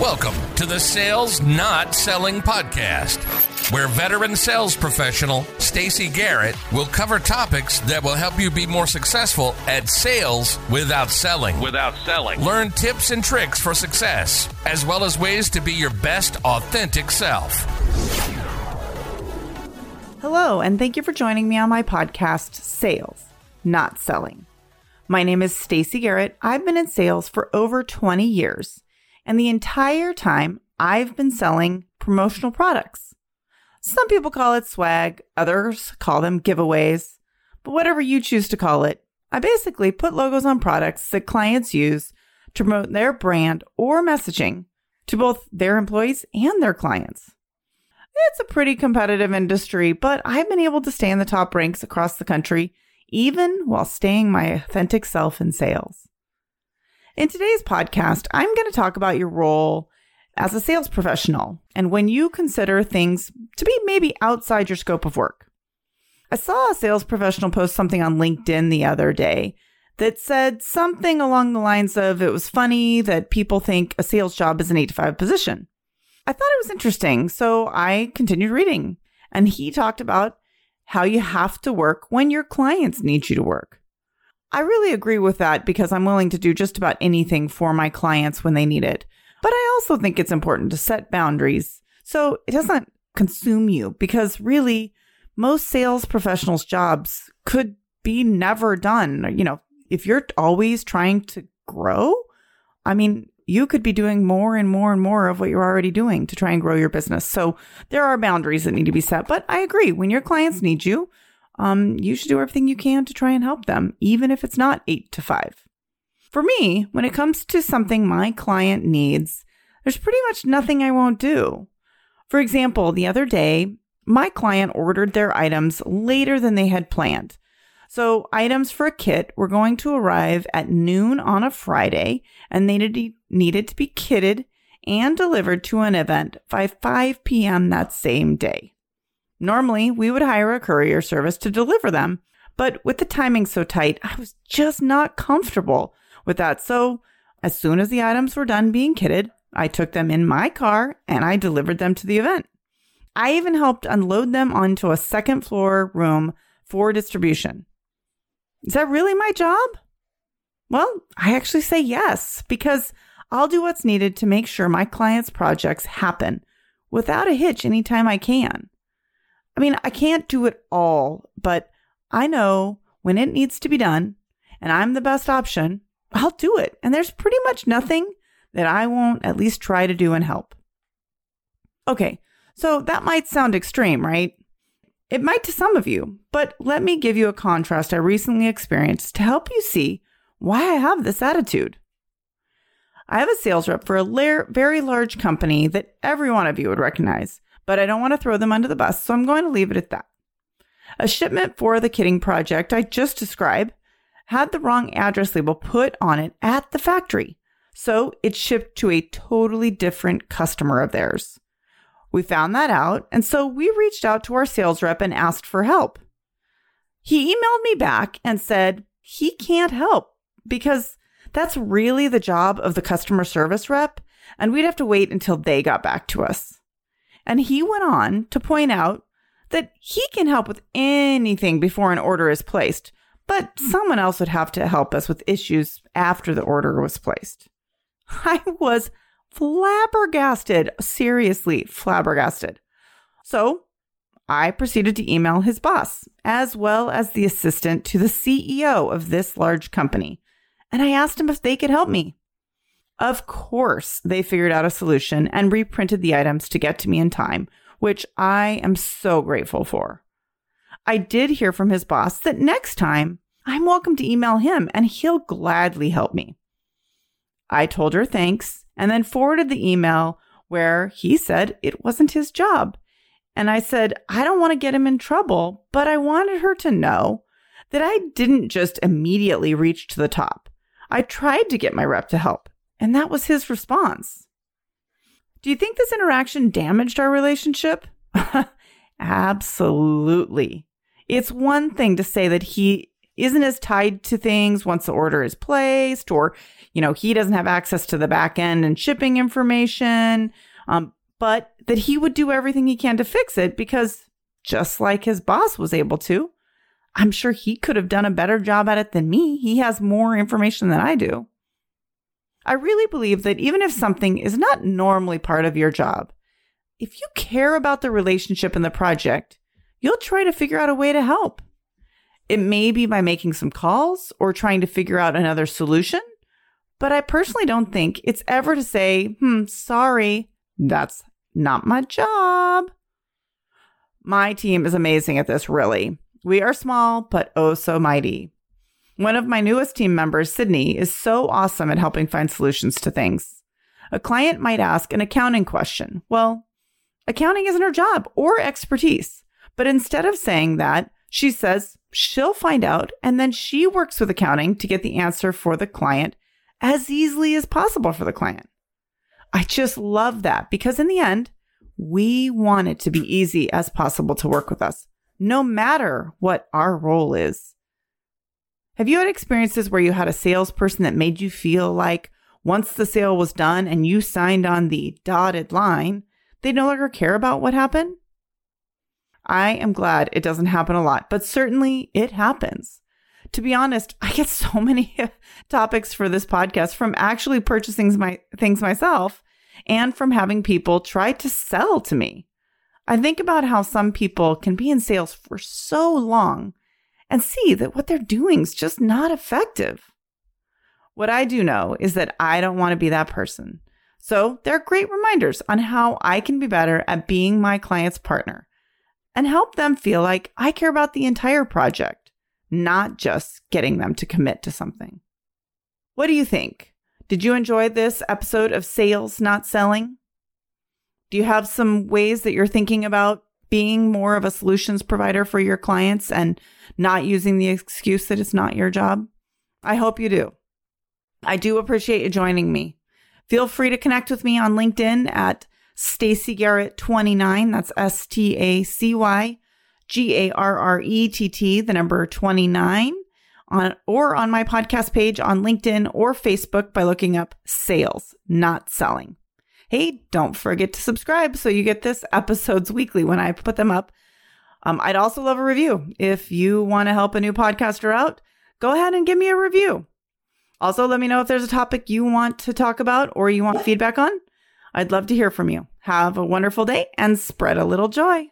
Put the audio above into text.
Welcome to the Sales Not Selling Podcast, where veteran sales professional Stacy Garrett will cover topics that will help you be more successful at sales without selling. without selling. Learn tips and tricks for success, as well as ways to be your best authentic self. Hello, and thank you for joining me on my podcast, Sales, Not Selling. My name is Stacy Garrett. I've been in sales for over 20 years, and the entire time I've been selling promotional products. Some people call it swag, others call them giveaways, but whatever you choose to call it, I basically put logos on products that clients use to promote their brand or messaging to both their employees and their clients. It's a pretty competitive industry, but I've been able to stay in the top ranks across the country, even while staying my authentic self in sales. In today's podcast, I'm going to talk about your role as a sales professional and when you consider things to be maybe outside your scope of work. I saw a sales professional post something on LinkedIn the other day that said something along the lines of it was funny that people think a sales job is an 8 to 5 position. I thought it was interesting, so I continued reading. And he talked about how you have to work when your clients need you to work. I really agree with that because I'm willing to do just about anything for my clients when they need it. But I also think it's important to set boundaries so it doesn't consume you because really, most sales professionals' jobs could be never done. You know, if you're always trying to grow, I mean, you could be doing more and more and more of what you're already doing to try and grow your business. So there are boundaries that need to be set. But I agree, when your clients need you, um, you should do everything you can to try and help them, even if it's not eight to five. For me, when it comes to something my client needs, there's pretty much nothing I won't do. For example, the other day, my client ordered their items later than they had planned. So, items for a kit were going to arrive at noon on a Friday, and they needed to be kitted and delivered to an event by 5 p.m. that same day. Normally, we would hire a courier service to deliver them, but with the timing so tight, I was just not comfortable with that. So, as soon as the items were done being kitted, I took them in my car and I delivered them to the event. I even helped unload them onto a second floor room for distribution. Is that really my job? Well, I actually say yes, because I'll do what's needed to make sure my clients' projects happen without a hitch anytime I can. I mean, I can't do it all, but I know when it needs to be done and I'm the best option, I'll do it. And there's pretty much nothing that I won't at least try to do and help. Okay, so that might sound extreme, right? It might to some of you, but let me give you a contrast I recently experienced to help you see why I have this attitude. I have a sales rep for a la- very large company that every one of you would recognize, but I don't want to throw them under the bus, so I'm going to leave it at that. A shipment for the kitting project I just described had the wrong address label put on it at the factory, so it shipped to a totally different customer of theirs. We found that out, and so we reached out to our sales rep and asked for help. He emailed me back and said he can't help because that's really the job of the customer service rep, and we'd have to wait until they got back to us. And he went on to point out that he can help with anything before an order is placed, but hmm. someone else would have to help us with issues after the order was placed. I was flabbergasted, seriously flabbergasted. So I proceeded to email his boss, as well as the assistant to the CEO of this large company, and I asked him if they could help me. Of course, they figured out a solution and reprinted the items to get to me in time, which I am so grateful for. I did hear from his boss that next time I'm welcome to email him and he'll gladly help me. I told her thanks and then forwarded the email where he said it wasn't his job. And I said, I don't want to get him in trouble, but I wanted her to know that I didn't just immediately reach to the top. I tried to get my rep to help, and that was his response. Do you think this interaction damaged our relationship? Absolutely. It's one thing to say that he isn't as tied to things once the order is placed, or, you know, he doesn't have access to the back end and shipping information. Um, but that he would do everything he can to fix it because just like his boss was able to, I'm sure he could have done a better job at it than me. He has more information than I do. I really believe that even if something is not normally part of your job, if you care about the relationship and the project, you'll try to figure out a way to help. It may be by making some calls or trying to figure out another solution, but I personally don't think it's ever to say, hmm, sorry, that's not my job. My team is amazing at this, really. We are small, but oh so mighty. One of my newest team members, Sydney, is so awesome at helping find solutions to things. A client might ask an accounting question. Well, accounting isn't her job or expertise. But instead of saying that, she says she'll find out and then she works with accounting to get the answer for the client as easily as possible for the client. I just love that because in the end, we want it to be easy as possible to work with us, no matter what our role is. Have you had experiences where you had a salesperson that made you feel like once the sale was done and you signed on the dotted line, they no longer care about what happened? I am glad it doesn't happen a lot, but certainly it happens. To be honest, I get so many topics for this podcast from actually purchasing my things myself and from having people try to sell to me. I think about how some people can be in sales for so long and see that what they're doing is just not effective. What I do know is that I don't want to be that person. So they're great reminders on how I can be better at being my client's partner and help them feel like I care about the entire project, not just getting them to commit to something. What do you think? Did you enjoy this episode of Sales Not Selling? Do you have some ways that you're thinking about being more of a solutions provider for your clients and not using the excuse that it's not your job? I hope you do. I do appreciate you joining me. Feel free to connect with me on LinkedIn at Stacy Garrett 29. That's S T A C Y G A R R E T T, the number 29 on or on my podcast page on LinkedIn or Facebook by looking up sales, not selling. Hey, don't forget to subscribe so you get this episodes weekly when I put them up. Um, I'd also love a review. If you want to help a new podcaster out, go ahead and give me a review. Also, let me know if there's a topic you want to talk about or you want feedback on. I'd love to hear from you. Have a wonderful day and spread a little joy.